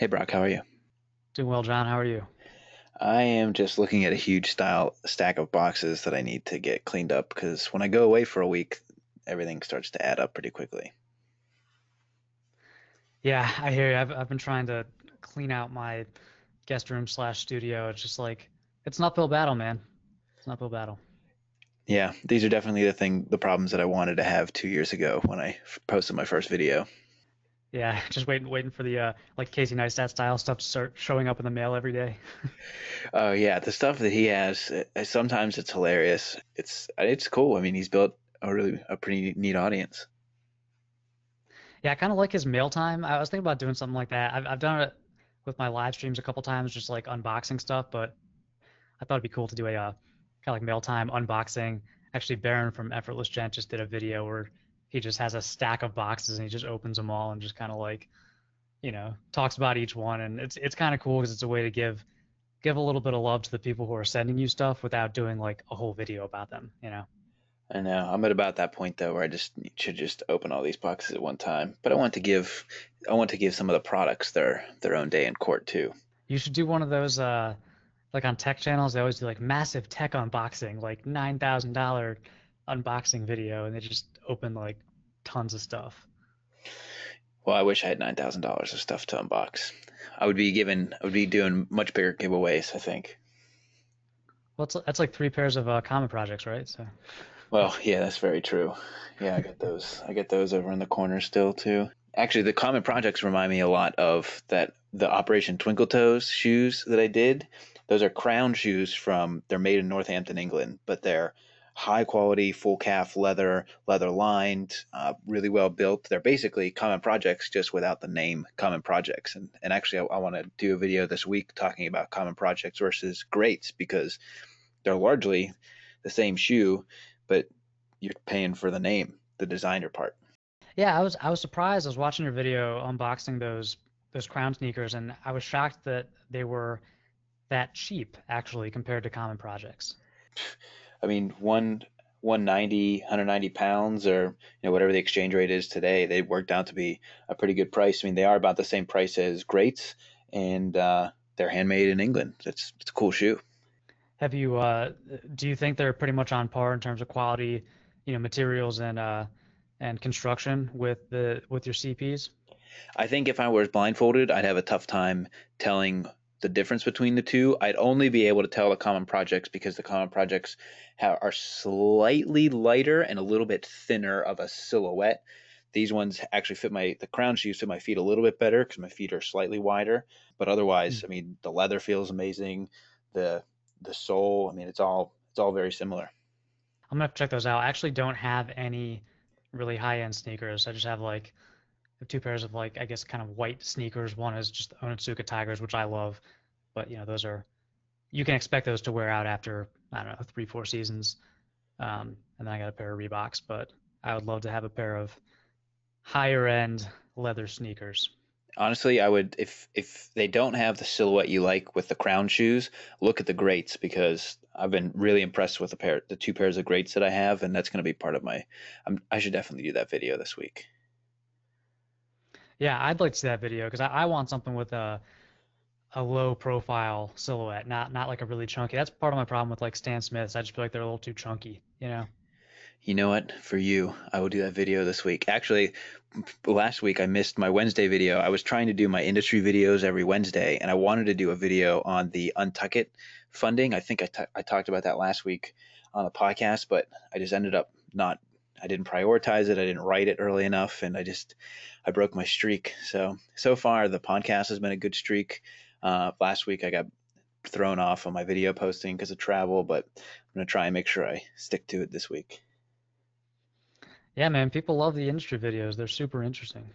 Hey, Brock, how are you? Doing well, John. How are you? I am just looking at a huge style stack of boxes that I need to get cleaned up because when I go away for a week, everything starts to add up pretty quickly. Yeah, I hear you. I've, I've been trying to clean out my guest room slash studio. It's just like it's an uphill battle, man. It's an uphill battle. Yeah, these are definitely the thing, the problems that I wanted to have two years ago when I f- posted my first video. Yeah, just waiting, waiting for the uh, like Casey Neistat style stuff to start showing up in the mail every day. Oh yeah, the stuff that he has, uh, sometimes it's hilarious. It's it's cool. I mean, he's built a really a pretty neat audience. Yeah, I kind of like his mail time. I was thinking about doing something like that. I've I've done it with my live streams a couple times, just like unboxing stuff. But I thought it'd be cool to do a uh, kind of like mail time unboxing. Actually, Barron from Effortless Gent just did a video where he just has a stack of boxes and he just opens them all and just kind of like, you know, talks about each one. And it's it's kind of cool because it's a way to give give a little bit of love to the people who are sending you stuff without doing like a whole video about them. You know. I know. I'm at about that point though where I just should just open all these boxes at one time. But I want to give I want to give some of the products their their own day in court too. You should do one of those uh like on tech channels they always do like massive tech unboxing, like nine thousand dollar unboxing video and they just open like tons of stuff. Well, I wish I had nine thousand dollars of stuff to unbox. I would be given I would be doing much bigger giveaways, I think. Well, that's like three pairs of uh, common projects, right? So. Well, yeah, that's very true. Yeah, I get those. I get those over in the corner still too. Actually, the common projects remind me a lot of that the Operation Twinkle Toes shoes that I did. Those are crown shoes from. They're made in Northampton, England, but they're high quality full calf leather, leather lined, uh, really well built. They're basically common projects just without the name common projects. And, and actually, I, I want to do a video this week talking about common projects versus greats because they're largely the same shoe, but you're paying for the name, the designer part. Yeah, I was I was surprised. I was watching your video unboxing those those crown sneakers, and I was shocked that they were that cheap actually compared to common projects. I mean, one 190, 190 pounds, or you know whatever the exchange rate is today, they worked out to be a pretty good price. I mean, they are about the same price as greats, and uh, they're handmade in England. It's it's a cool shoe. Have you? Uh, do you think they're pretty much on par in terms of quality, you know, materials and uh, and construction with the with your CPs? I think if I was blindfolded, I'd have a tough time telling the difference between the two. I'd only be able to tell the common projects because the common projects have, are slightly lighter and a little bit thinner of a silhouette. These ones actually fit my the crown shoes fit my feet a little bit better because my feet are slightly wider. But otherwise, mm. I mean, the leather feels amazing. The the sole, I mean, it's all it's all very similar. I'm gonna check those out. I actually don't have any really high end sneakers. I just have like two pairs of like I guess kind of white sneakers. One is just Onitsuka Tigers, which I love, but you know those are you can expect those to wear out after I don't know three four seasons. Um, and then I got a pair of Reeboks, but I would love to have a pair of higher end leather sneakers. Honestly, I would if if they don't have the silhouette you like with the crown shoes, look at the greats because I've been really impressed with the pair the two pairs of greats that I have, and that's going to be part of my. I'm, I should definitely do that video this week. Yeah, I'd like to see that video because I, I want something with a a low profile silhouette, not not like a really chunky. That's part of my problem with like Stan Smiths. I just feel like they're a little too chunky, you know. You know what? For you, I will do that video this week. Actually, last week I missed my Wednesday video. I was trying to do my industry videos every Wednesday, and I wanted to do a video on the Untuck It funding. I think I, t- I talked about that last week on the podcast, but I just ended up not I didn't prioritize it. I didn't write it early enough, and I just I broke my streak. So so far, the podcast has been a good streak. Uh, last week, I got thrown off on my video posting because of travel, but I'm gonna try and make sure I stick to it this week. Yeah, man, people love the industry videos. They're super interesting.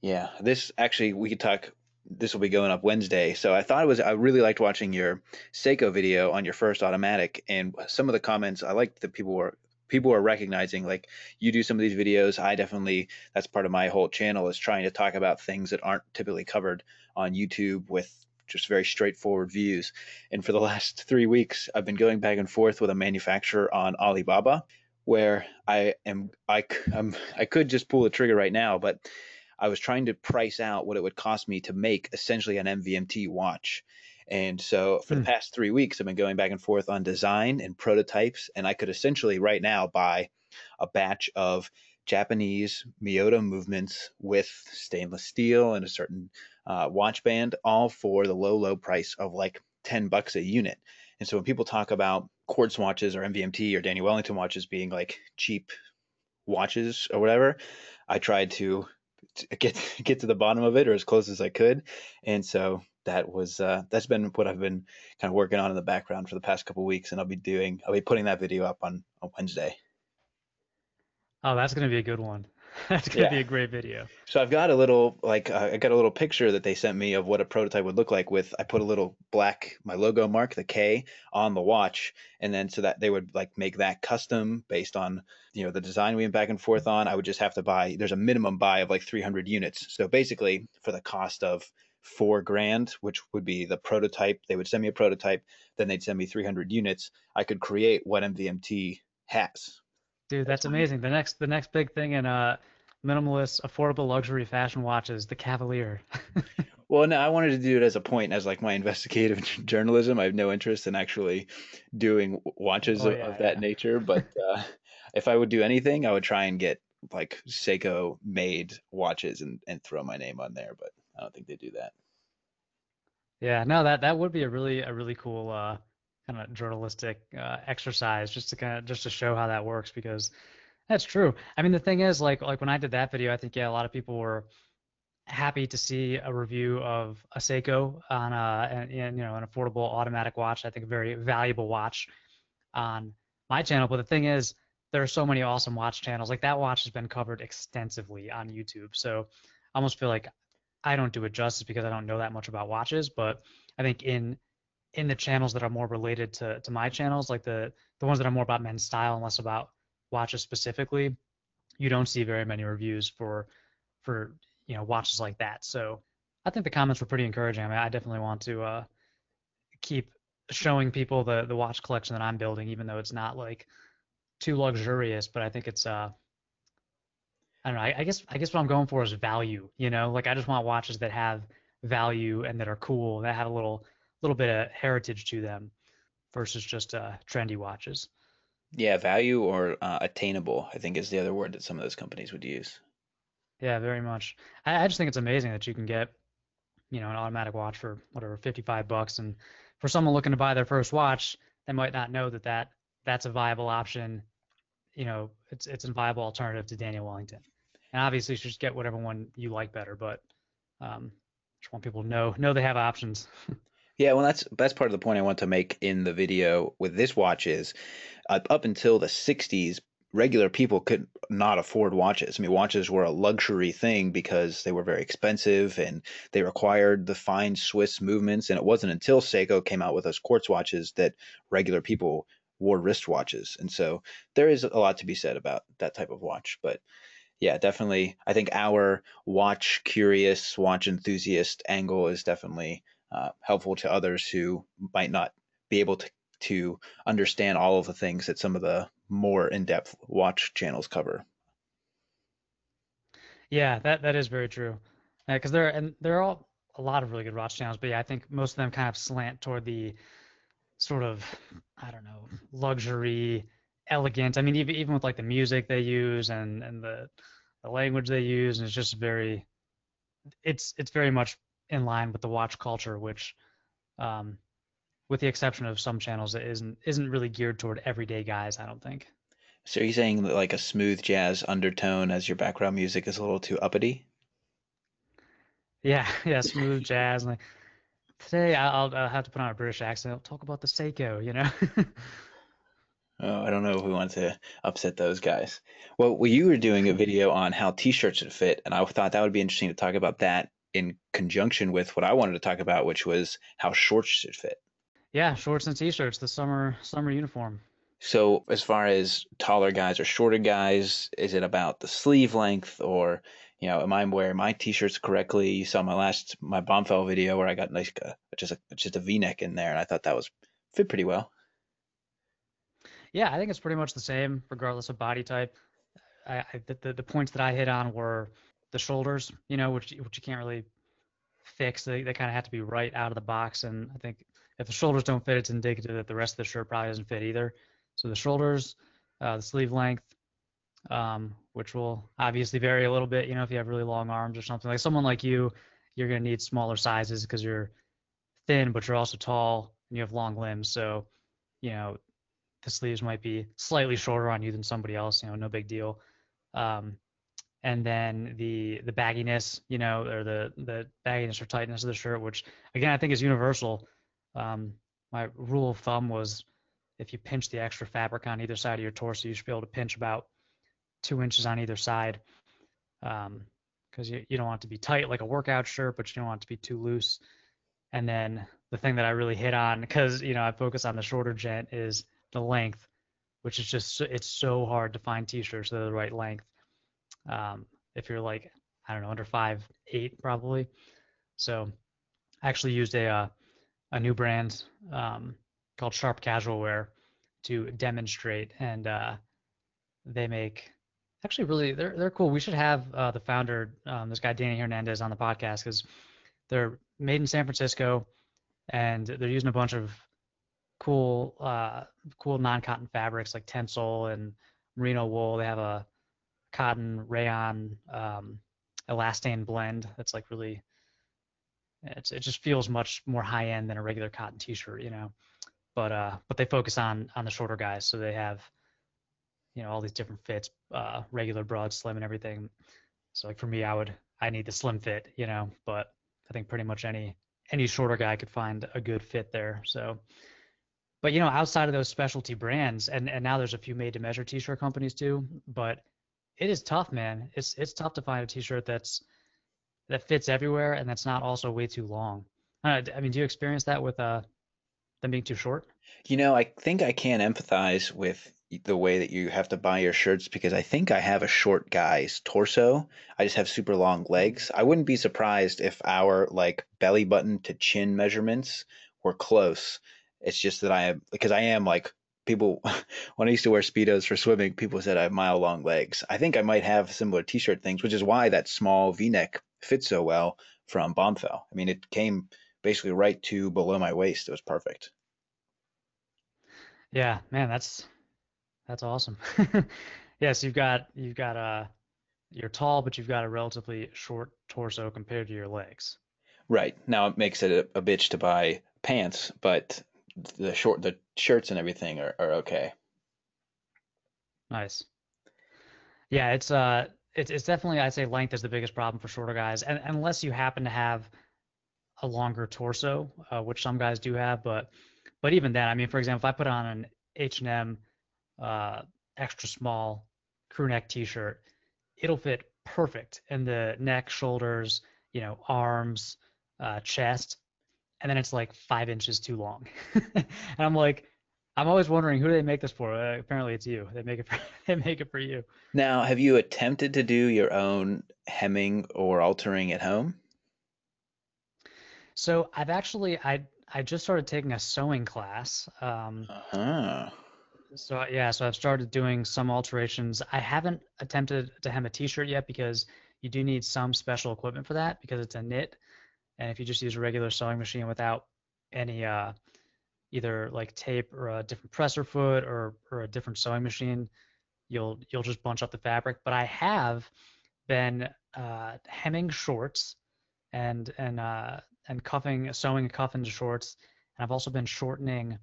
Yeah, this actually we could talk. This will be going up Wednesday, so I thought it was. I really liked watching your Seiko video on your first automatic, and some of the comments I liked that people were people are recognizing like you do some of these videos i definitely that's part of my whole channel is trying to talk about things that aren't typically covered on youtube with just very straightforward views. And for the last three weeks i've been going back and forth with a manufacturer on alibaba where i am i I'm, i could just pull the trigger right now but I was trying to price out what it would cost me to make essentially an MVMT watch. And so for the Hmm. past three weeks, I've been going back and forth on design and prototypes, and I could essentially right now buy a batch of Japanese Miyota movements with stainless steel and a certain uh, watch band, all for the low, low price of like 10 bucks a unit. And so when people talk about quartz watches or MVMT or Daniel Wellington watches being like cheap watches or whatever, I tried to get get to the bottom of it or as close as I could. And so that was uh, that's been what I've been kind of working on in the background for the past couple weeks, and I'll be doing I'll be putting that video up on on Wednesday. Oh, that's gonna be a good one. That's gonna Yeah. be a great video. So I've got a little like uh, I got a little picture that they sent me of what a prototype would look like with I put a little black my logo mark the K on the watch. And then so that they would like make that custom based on you know the design we went back and forth on. I would just have to buy there's a minimum buy of like 300 units. So basically for the cost of four grand which would be the prototype they would send me a prototype then they'd send me 300 units. I could create what MVMT has Dude, that's amazing. The next the next big thing in uh minimalist affordable luxury fashion watches, the Kavalier. Well, no, I wanted to do it as a point, as like my investigative journalism. I have no interest in actually doing watches Oh, of, yeah, of that yeah. nature. But uh, if I would do anything, I would try and get like Seiko made watches and, and throw my name on there. But I don't think they do that. Yeah, no, that that would be a really a really cool uh kind of journalistic uh exercise just to kind of just to show how that works because that's true. I mean, the thing is like like when I did that video, I think yeah, a lot of people were happy to see a review of a Seiko on a and, and you know an affordable automatic watch. I think a very valuable watch on my channel. But the thing is, there are so many awesome watch channels. Like that watch has been covered extensively on YouTube. So I almost feel like I don't do it justice because I don't know that much about watches. But I think in in the channels that are more related to to my channels, like the the ones that are more about men's style and less about watches specifically, you don't see very many reviews for for you know watches like that. So I think the comments were pretty encouraging. I mean, I definitely want to uh, keep showing people the the watch collection that I'm building, even though it's not like too luxurious. But I think it's uh, I don't know. I, I guess I guess what I'm going for is value. You know, like I just want watches that have value and that are cool, that have a little little bit of heritage to them, versus just uh, trendy watches. Yeah, value or uh, attainable, I think is the other word that some of those companies would use. Yeah, very much. I, I just think it's amazing that you can get, you know, an automatic watch for whatever, 55 bucks. And for someone looking to buy their first watch, they might not know that, that that's a viable option. You know, it's it's a viable alternative to Daniel Wellington. And obviously, you should just get whatever one you like better. But um, just want people to know know they have options. Yeah, well, that's that's part of the point I want to make in the video with this watch is uh, up until the 60s, regular people could not afford watches. I mean, watches were a luxury thing because they were very expensive and they required the fine Swiss movements. And it wasn't until Seiko came out with those quartz watches that regular people wore wristwatches. And so there is a lot to be said about that type of watch. But yeah, definitely, I think our watch curious, watch enthusiast angle is definitely uh, helpful to others who might not be able to to understand all of the things that some of the more in-depth watch channels cover. Yeah, that that is very true. Because there and there are all, a lot of really good watch channels, but yeah, I think most of them kind of slant toward the sort of I don't know luxury, elegant. I mean, even even with like the music they use and and the the language they use, and it's just very, it's it's very much in line with the watch culture, which, um, with the exception of some channels, it isn't isn't really geared toward everyday guys. I don't think. So are you saying that like a smooth jazz undertone as your background music is a little too uppity? Yeah, yeah, smooth jazz. Like today, I'll, I'll have to put on a British accent. I'll talk about the Seiko, you know. Oh, I don't know if we want to upset those guys. Well, well, you were doing a video on how t-shirts should fit, and I thought that would be interesting to talk about that in conjunction with what I wanted to talk about, which was how shorts should fit. Yeah, shorts and t-shirts, the summer summer uniform. So, as far as taller guys or shorter guys, is it about the sleeve length, or you know, am I wearing my t-shirts correctly? You saw my last my Bombfell video where I got nice a, just a just a V-neck in there, and I thought that was fit pretty well. Yeah, I think it's pretty much the same regardless of body type. I, I the the points that I hit on were the shoulders, you know, which which you can't really fix. They they kind of have to be right out of the box, and I think if the shoulders don't fit, it's indicative that the rest of the shirt probably doesn't fit either. So the shoulders, uh, the sleeve length, um, which will obviously vary a little bit. You know, if you have really long arms or something like someone like you, you're gonna need smaller sizes because you're thin, but you're also tall and you have long limbs. So, you know, the sleeves might be slightly shorter on you than somebody else. You know, no big deal. Um, and then the the bagginess, you know, or the the bagginess or tightness of the shirt, which again I think is universal. Um, my rule of thumb was if you pinch the extra fabric on either side of your torso, you should be able to pinch about two inches on either side. Um, because you, you don't want to be tight like a workout shirt, but you don't want to be too loose. And then the thing that I really hit on, because you know I focus on the shorter gent, is the length, which is just it's so hard to find t-shirts that are the right length. Um, if you're like I don't know under five eight probably. So I actually used a uh, a new brand um, called Sharp Casual Wear to demonstrate, and uh, they make actually really they're they're cool. We should have uh, the founder, um, this guy Danny Hernandez, on the podcast because they're made in San Francisco, and they're using a bunch of cool uh, cool non-cotton fabrics like Tencel and merino wool. They have a cotton rayon um, elastane blend that's like really it's, it just feels much more high end than a regular cotton t-shirt, you know. But uh, but they focus on on the shorter guys, so they have you know all these different fits, uh, regular, broad, slim, and everything. So like for me, I would I need the slim fit, you know. But I think pretty much any any shorter guy could find a good fit there. So, but you know, outside of those specialty brands, and and now there's a few made-to-measure t-shirt companies too. But it is tough, man. It's it's tough to find a t-shirt that's that fits everywhere and that's not also way too long. Uh, I mean, do you experience that with uh, them being too short? You know, I think I can empathize with the way that you have to buy your shirts because I think I have a short guy's torso. I just have super long legs. I wouldn't be surprised if our like belly button to chin measurements were close. It's just that I am because I am like people when I used to wear speedos for swimming, people said I have mile long legs. I think I might have similar t-shirt things, which is why that small V-neck fits so well from Bombfell. I mean, it came basically right to below my waist. It was perfect. Yeah, man, that's that's awesome. yes, you've got you've got a uh, you're tall, but you've got a relatively short torso compared to your legs. Right now, it makes it a, a bitch to buy pants, but the short the shirts and everything are, are okay. Nice. Yeah, it's uh it's it's definitely I'd say length is the biggest problem for shorter guys, and unless you happen to have a longer torso, uh, which some guys do have, but but even then, I mean, for example, if I put on an H and M uh, extra small crew neck T-shirt, it'll fit perfect in the neck, shoulders, you know, arms, uh, chest, and then it's like five inches too long. and I'm like, I'm always wondering who do they make this for. Uh, apparently, it's you. They make it. For, they make it for you. Now, have you attempted to do your own hemming or altering at home? So I've actually I I just started taking a sewing class. Um, uh-huh. So yeah, so I've started doing some alterations. I haven't attempted to hem a t-shirt yet because you do need some special equipment for that because it's a knit, and if you just use a regular sewing machine without any uh, either like tape or a different presser foot or or a different sewing machine, you'll you'll just bunch up the fabric. But I have been uh, hemming shorts and and uh, and cuffing sewing a cuff into shorts, and I've also been shortening,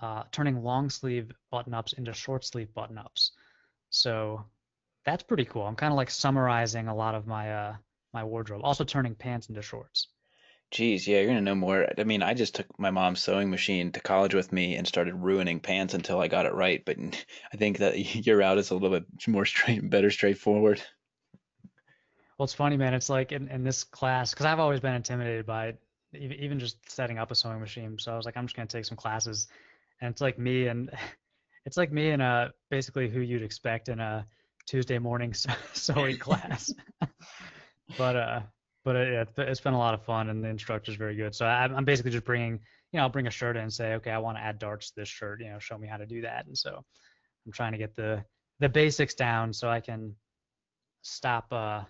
uh, turning long sleeve button ups into short sleeve button ups. So that's pretty cool. I'm kind of like summarizing a lot of my uh, my wardrobe. Also turning pants into shorts. Geez, yeah, you're gonna know more. I mean, I just took my mom's sewing machine to college with me and started ruining pants until I got it right. But I think that your route is a little bit more straight, better, straightforward. Well, it's funny, man. It's like in, in this class, because I've always been intimidated by it, even just setting up a sewing machine. So I was like, I'm just gonna take some classes, and it's like me and it's like me and uh basically who you'd expect in a Tuesday morning sewing class. but uh but it, it's been a lot of fun and the instructor's very good. So I'm, I'm basically just bringing, you know, I'll bring a shirt in and say, okay, I want to add darts to this shirt, you know, show me how to do that. And so I'm trying to get the, the basics down so I can stop, uh,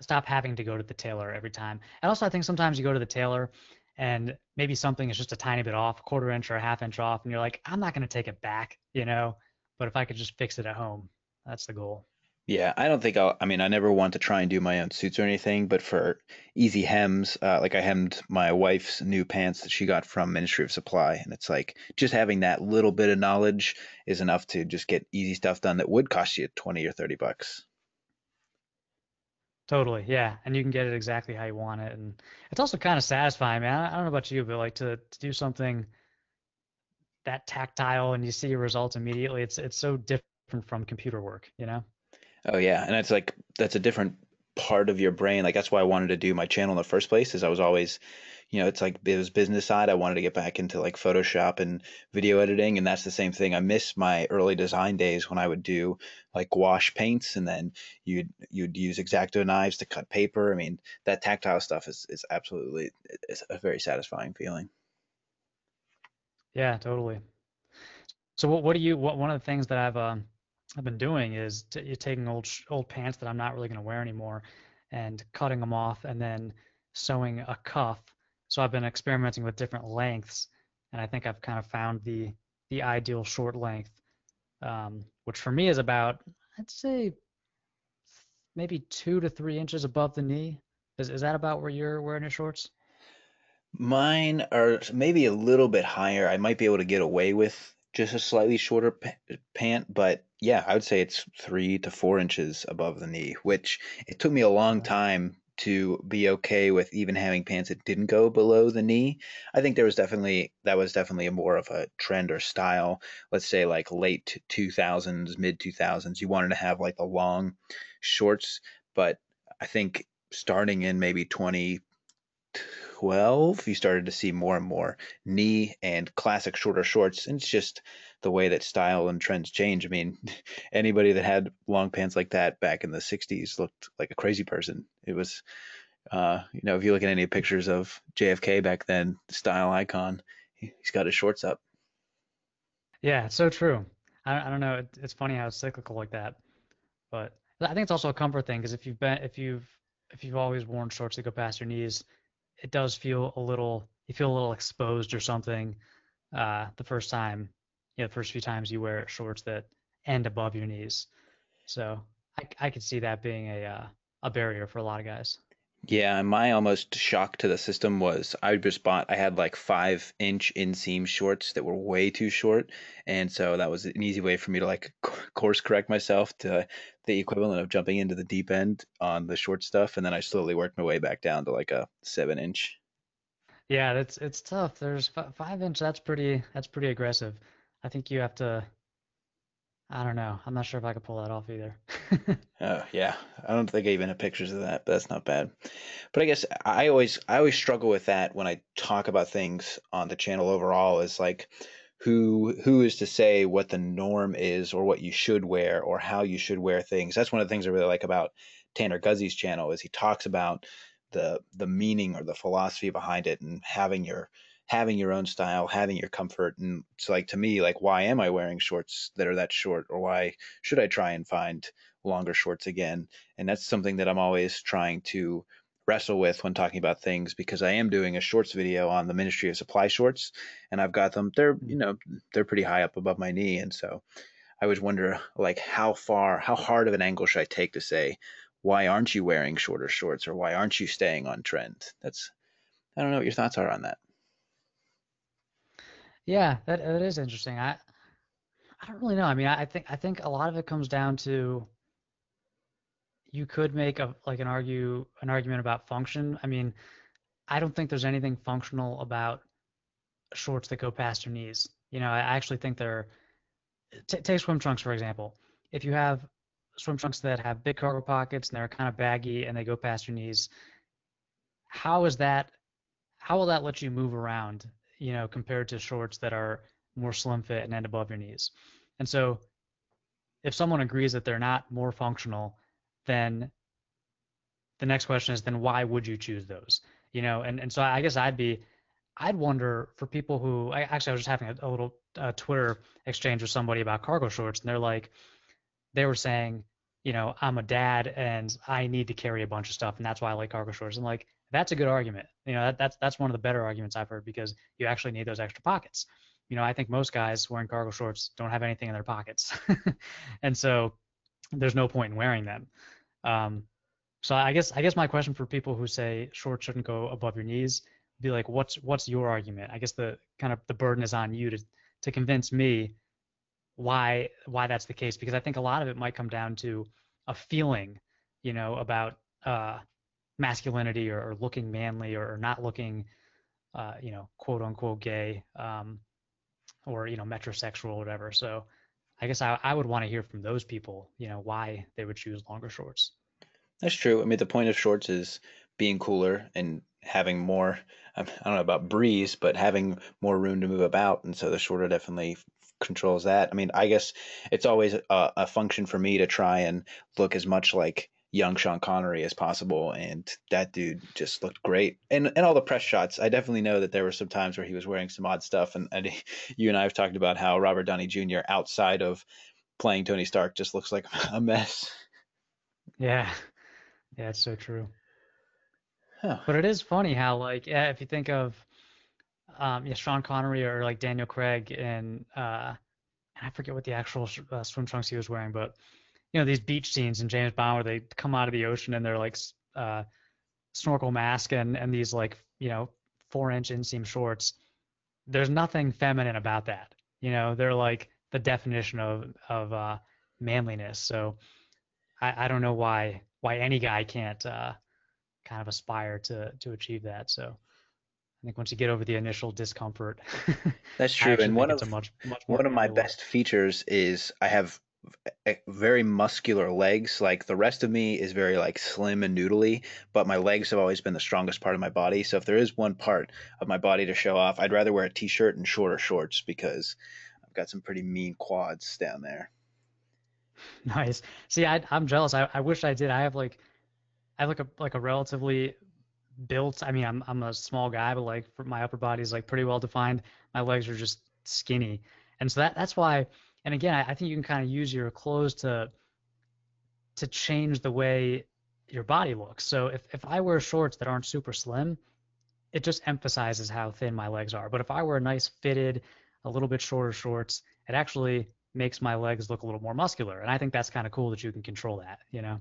stop having to go to the tailor every time. And also, I think sometimes you go to the tailor and maybe something is just a tiny bit off, a quarter inch or a half inch off, and you're like, I'm not going to take it back, you know. But if I could just fix it at home, that's the goal. Yeah, I don't think I'll. I mean, I never want to try and do my own suits or anything, but for easy hems, uh, like I hemmed my wife's new pants that she got from Ministry of Supply, and it's like just having that little bit of knowledge is enough to just get easy stuff done that would cost you 20 or 30 bucks. Totally, yeah, and you can get it exactly how you want it, and it's also kind of satisfying, man. I don't know about you, but like to to do something that tactile and you see your results immediately, it's it's so different from computer work, you know? Oh yeah, and it's like that's a different part of your brain. Like that's why I wanted to do my channel in the first place. Is I was always, you know, it's like it was business side. I wanted to get back into like Photoshop and video editing, and that's the same thing. I miss my early design days when I would do like wash paints, and then you'd you'd use X-Acto knives to cut paper. I mean, that tactile stuff is is absolutely it's a very satisfying feeling. Yeah, totally. So what what do you what one of the things that I've um I've been doing is t- taking old old pants that I'm not really going to wear anymore and cutting them off and then sewing a cuff. So I've been experimenting with different lengths, and I think I've kind of found the the ideal short length, um, which for me is about I'd say maybe two to three inches above the knee. Is is that about where you're wearing your shorts? Mine are maybe a little bit higher. I might be able to get away with just a slightly shorter pa- pant, but yeah, I would say it's three to four inches above the knee, which it took me a long time to be okay with even having pants that didn't go below the knee. I think there was definitely that was definitely a more of a trend or style. Let's say like late 2000s, mid 2000s, you wanted to have like the long shorts, but I think starting in maybe 2012, you started to see more and more knee and classic shorter shorts. And it's just the way that style and trends change. I mean, anybody that had long pants like that back in the 60s looked like a crazy person. It was, uh, you know, if you look at any pictures of JFK back then, style icon, he's got his shorts up. Yeah, it's so true. I, I don't know. It, it's funny how it's cyclical like that, but I think it's also a comfort thing because if you've been, if you've, if you've always worn shorts that go past your knees, it does feel a little you feel a little exposed or something uh, the first time you know the first few times you wear shorts that end above your knees so i, I could see that being a uh, a barrier for a lot of guys yeah, my almost shock to the system was I just bought I had like five inch inseam shorts that were way too short, and so that was an easy way for me to like course correct myself to the equivalent of jumping into the deep end on the short stuff, and then I slowly worked my way back down to like a seven inch. Yeah, that's it's tough. There's five inch. That's pretty. That's pretty aggressive. I think you have to I don't know. I'm not sure if I could pull that off either. oh yeah, I don't think I even have pictures of that, but that's not bad. But I guess I always I always struggle with that when I talk about things on the channel overall. Is like who who is to say what the norm is or what you should wear or how you should wear things. That's one of the things I really like about Tanner Guzy's channel is he talks about the the meaning or the philosophy behind it and having your having your own style, having your comfort. And it's like to me, like, why am I wearing shorts that are that short? Or why should I try and find longer shorts again? And that's something that I'm always trying to wrestle with when talking about things because I am doing a shorts video on the Ministry of Supply shorts and I've got them they're you mm-hmm. know they're pretty high up above my knee and so I always wonder like how far how hard of an angle should I take to say why aren't you wearing shorter shorts or why aren't you staying on trend that's I don't know what your thoughts are on that yeah, that that is interesting. I I don't really know. I mean, I, think I think a lot of it comes down to you could make a like an argue an argument about function. I mean, I don't think there's anything functional about shorts that go past your knees. You know, I actually think they're t- take swim trunks for example. If you have swim trunks that have big cargo pockets and they're kind of baggy and they go past your knees, how is that? How will that let you move around you know, compared to shorts that are more slim fit and end above your knees. And so if someone agrees that they're not more functional, then the next question is then why would you choose those? You know, and, and so I guess I'd be I'd wonder for people who I actually I was just having a, a little uh, Twitter exchange with somebody about cargo shorts and they're like they were saying you know, I'm a dad and I need to carry a bunch of stuff, and that's why I like cargo shorts. And like, that's a good argument. You know, that, that's that's one of the better arguments I've heard because you actually need those extra pockets. You know, I think most guys wearing cargo shorts don't have anything in their pockets, and so there's no point in wearing them. Um, so I guess I guess my question for people who say shorts shouldn't go above your knees be like, what's what's your argument? I guess the kind of the burden is on you to to convince me why why that's the case because I think a lot of it might come down to a feeling, you know, about uh, masculinity or, or, looking manly or, or not looking, uh, you know, quote unquote gay, um, or you know, metrosexual or whatever. So I guess I, I would want to hear from those people, you know, why they would choose longer shorts. That's true. I mean, the point of shorts is being cooler and having more. I don't know about breeze, but having more room to move about, and so the shorter definitely controls that. I mean, I guess it's always a, a function for me to try and look as much like young Sean Connery as possible, and that dude just looked great. And and all the press shots, I definitely know that there were some times where he was wearing some odd stuff, and, and you and I have talked about how Robert Downey Jr. outside of playing Tony Stark just looks like a mess. Yeah, yeah, it's so true. Huh. But it is funny how like yeah, if you think of um, yeah, Sean Connery or like Daniel Craig and uh, I forget what the actual uh, swim trunks he was wearing, but you know these beach scenes in James Bond where they come out of the ocean and they're like uh, snorkel mask and and these like you know four inch inseam shorts. There's nothing feminine about that. You know they're like the definition of of uh, manliness. So I, I don't know why why any guy can't uh, kind of aspire to to achieve that. So I think once you get over the initial discomfort, that's true. And one of much, much one of my best features is I have very muscular legs. Like the rest of me is very like slim and noodly, but my legs have always been the strongest part of my body. So if there is one part of my body to show off, I'd rather wear a t-shirt and shorter shorts because I've got some pretty mean quads down there. Nice. See, I, I'm jealous. I, I wish I did. I have like I have like a like a relatively built. I mean, I'm I'm a small guy, but like my upper body is like pretty well defined. My legs are just skinny, and so that that's why. And again, I, think you can kind of use your clothes to to change the way your body looks. So if if I wear shorts that aren't super slim, it just emphasizes how thin my legs are. But if I wear nice fitted, a little bit shorter shorts, it actually makes my legs look a little more muscular. And I think that's kind of cool that you can control that, you know?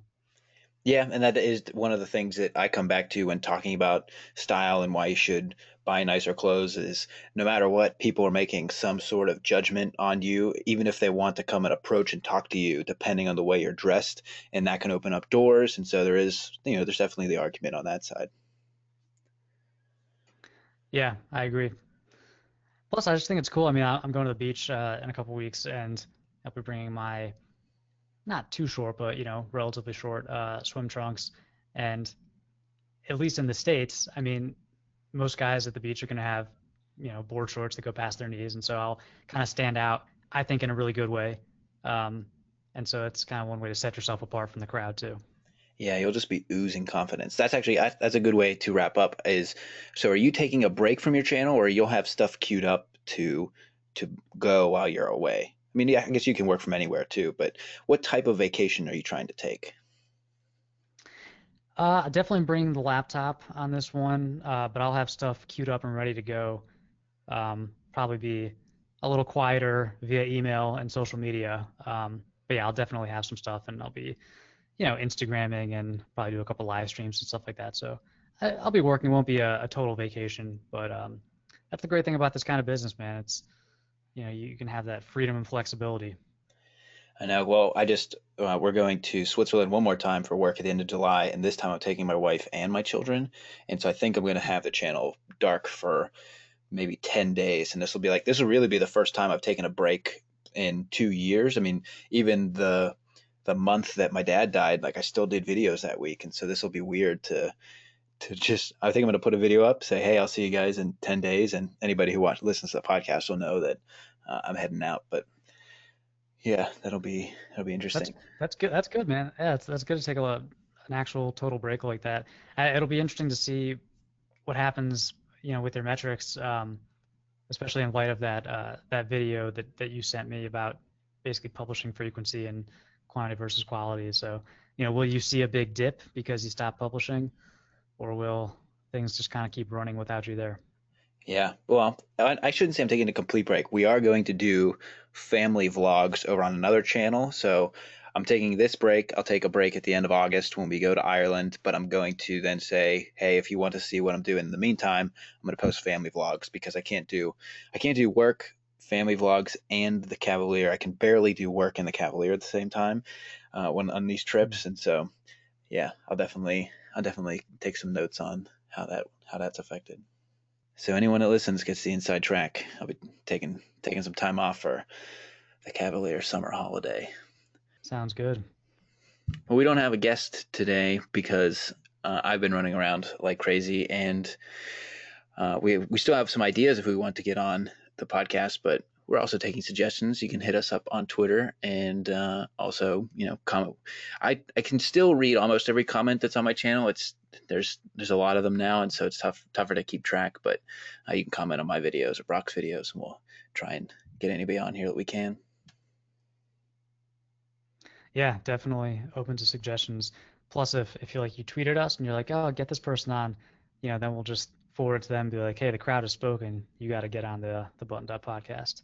Yeah, and that is one of the things that I come back to when talking about style and why you should buy nicer clothes is no matter what, people are making some sort of judgment on you, even if they want to come and approach and talk to you, depending on the way you're dressed, and that can open up doors. And so there is, you know, there's definitely the argument on that side. Yeah, I agree. Plus, I just think it's cool. I mean, I'm going to the beach uh, in a couple weeks, and I'll be bringing my not too short, but you know, relatively short uh, swim trunks. And at least in the states, I mean, most guys at the beach are going to have you know board shorts that go past their knees, and so I'll kind of stand out. I think in a really good way. Um, and so it's kind of one way to set yourself apart from the crowd too. Yeah, you'll just be oozing confidence. That's actually that's a good way to wrap up. Is so? Are you taking a break from your channel, or you'll have stuff queued up to to go while you're away? I mean, yeah, I guess you can work from anywhere too, but what type of vacation are you trying to take? Uh, definitely bring the laptop on this one, uh, but I'll have stuff queued up and ready to go. Um, probably be a little quieter via email and social media. Um, but yeah, I'll definitely have some stuff, and I'll be, you know, Instagramming and probably do a couple live streams and stuff like that. So I, will be working. It won't be a, a total vacation, but um, that's the great thing about this kind of business, man. It's you know you can have that freedom and flexibility. I know. Well, I just uh, we're going to Switzerland one more time for work at the end of July, and this time I'm taking my wife and my children, and so I think I'm going to have the channel dark for maybe ten days, and this will be like this will really be the first time I've taken a break in two years. I mean, even the the month that my dad died, like I still did videos that week, and so this will be weird to to just I think I'm going to put a video up, say, hey, I'll see you guys in ten days, and anybody who watch listens to the podcast will know that uh, I'm heading out. But yeah, that'll be that'll be interesting. That's, that's good. That's good, man. Yeah, that's, that's good to take a an actual total break like that. Uh, it'll be interesting to see what happens, you know, with your metrics, um, especially in light of that uh, that video that that you sent me about basically publishing frequency and quantity versus quality. So, you know, will you see a big dip because you stop publishing, or will things just kind of keep running without you there? Yeah, well, I shouldn't say I'm taking a complete break. We are going to do family vlogs over on another channel. So I'm taking this break. I'll take a break at the end of August when we go to Ireland, but I'm going to then say, hey, if you want to see what I'm doing in the meantime, I'm going to post family vlogs because I can't do I can't do work, family vlogs, and the Kavalier. I can barely do work and the Kavalier at the same time uh, when on these trips, and so yeah, I'll definitely I'll definitely take some notes on how that how that's affected. So anyone that listens gets the inside track. I'll be taking taking some time off for the Kavalier summer holiday. Sounds good. Well, we don't have a guest today because uh, I've been running around like crazy, and uh, we we still have some ideas if we want to get on the podcast, but we're also taking suggestions. You can hit us up on Twitter and uh, also, you know, comment. I I can still read almost every comment that's on my channel. It's there's there's a lot of them now, and so it's tough tougher to keep track. But uh, you can comment on my videos or Brock's videos, and we'll try and get anybody on here that we can. Yeah, definitely open to suggestions. Plus, if if you like you tweeted us and you're like, oh, get this person on, you know, then we'll just forward to them, be like, hey, the crowd has spoken. You got to get on the the Buttoned Up podcast.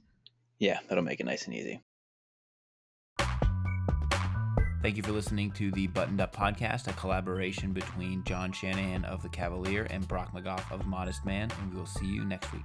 Yeah, that'll make it nice and easy. Thank you for listening to the Buttoned Up Podcast, a collaboration between John Shanahan of The Kavalier and Brock McGoff of Modest Man, and we will see you next week.